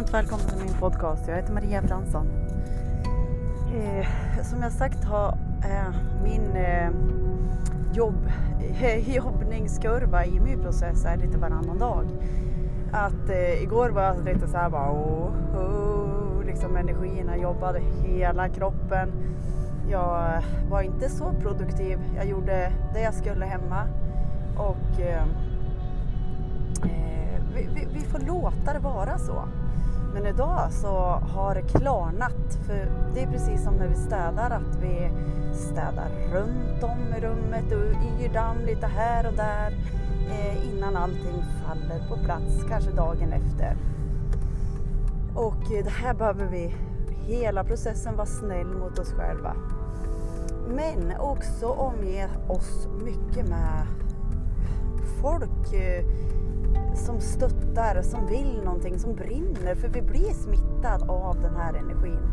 varmt välkomna till min podcast. Jag heter Maria Fransson. Eh, som jag sagt har eh, min eh, jobb, eh, jobbningskurva i min process är lite varannan dag. Att eh, igår var jag lite så här bara oh, oh, liksom energierna jobbade hela kroppen. Jag eh, var inte så produktiv. Jag gjorde det jag skulle hemma och eh, eh vi, vi, vi får låta det vara så. Men idag så har det klarnat. För det är precis som när vi städar att vi städar runt om i rummet och yr damm lite här och där eh, innan allting faller på plats, kanske dagen efter. Och det här behöver vi, hela processen, vara snäll mot oss själva. Men också omge oss mycket med folk eh, som stöttar, som vill någonting, som brinner. För vi blir smittade av den här energin.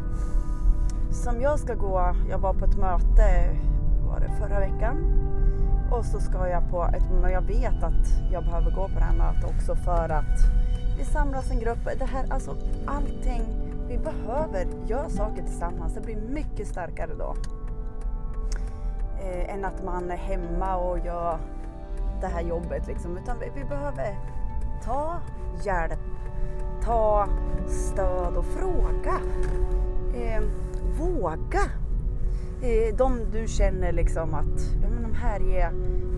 Som jag ska gå, jag var på ett möte, var det förra veckan? Och så ska jag på ett, men jag vet att jag behöver gå på det här mötet också för att vi samlas en grupp. Det här, alltså allting, vi behöver göra saker tillsammans. Det blir mycket starkare då. Eh, än att man är hemma och gör det här jobbet liksom. Utan vi, vi behöver ta hjälp, ta stöd och fråga. Eh, våga. Eh, de du känner liksom att ja, men de här, ger,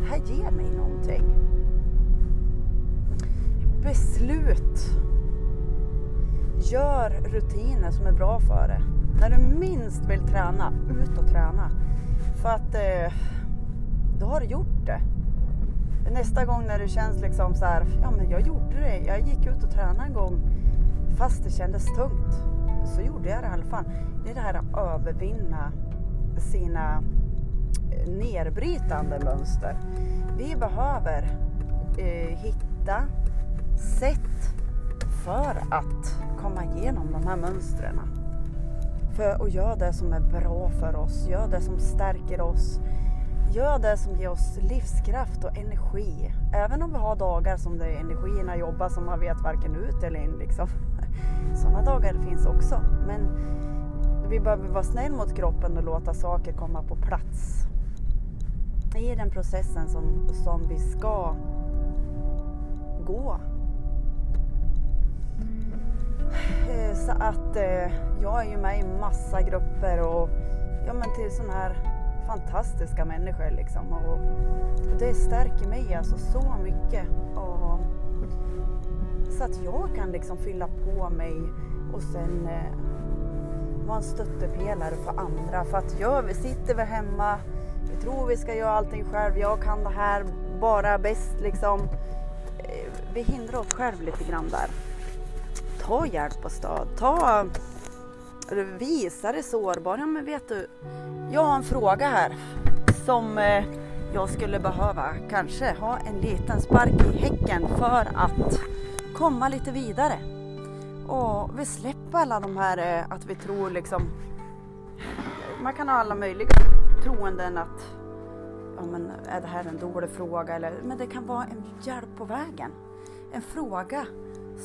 här ger mig någonting. Beslut. Gör rutiner som är bra för dig. När du minst vill träna, ut och träna. För att eh, då har du gjort det. Nästa gång när det känns liksom så här, ja men jag gjorde det. Jag gick ut och tränade en gång fast det kändes tungt. Så gjorde jag det i alla fall. Det är det här att övervinna sina eh, nedbrytande mönster. Vi behöver eh, hitta sätt för att komma igenom de här mönstren. För att göra det som är bra för oss, göra det som stärker oss, Gör det som ger oss livskraft och energi. Även om vi har dagar som det är energierna jobbar som man vet varken ut eller in. Liksom. Sådana dagar finns också. Men vi behöver vara snäll mot kroppen och låta saker komma på plats. I den processen som, som vi ska gå. Eh, så att eh, jag är ju med i massa grupper och ja, men till sån här fantastiska människor liksom. Och det stärker mig alltså så mycket. Och, så att jag kan liksom fylla på mig och sen eh, vara en stöttepelare för andra. För att jag, vi sitter vi hemma, vi tror vi ska göra allting själv, jag kan det här bara bäst liksom. Eh, vi hindrar oss själv lite grann där. Ta hjälp och stöd. Ta visa det sårbar. Ja, men vet du, jag har en fråga här som eh, jag skulle behöva kanske ha en liten spark i häcken för att komma lite vidare. Och vi släpper alla de här eh, att vi tror liksom, man kan ha alla möjliga troenden att ja, men är det här en dålig fråga? Eller, men det kan vara en hjälp på vägen. En fråga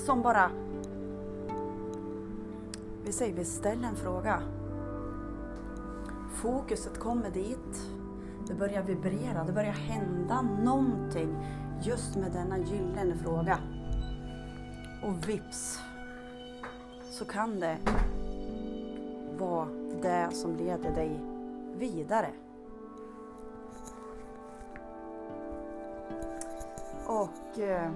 som bara vi säger vi ställer en fråga. Fokuset kommer dit. Det börjar vibrera, det börjar hända någonting just med denna gyllene fråga. Och vips så kan det vara det som leder dig vidare. Och, eh,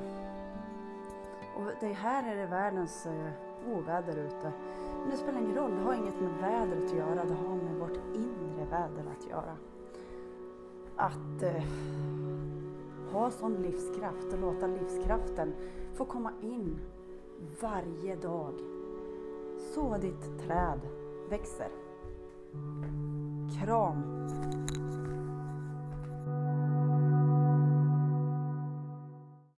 och det här är det världens eh, oväder ute. Men det spelar ingen roll, det har inget med vädret att göra, det har med vårt inre väder att göra. Att eh, ha sån livskraft och låta livskraften få komma in varje dag. Så ditt träd växer. Kram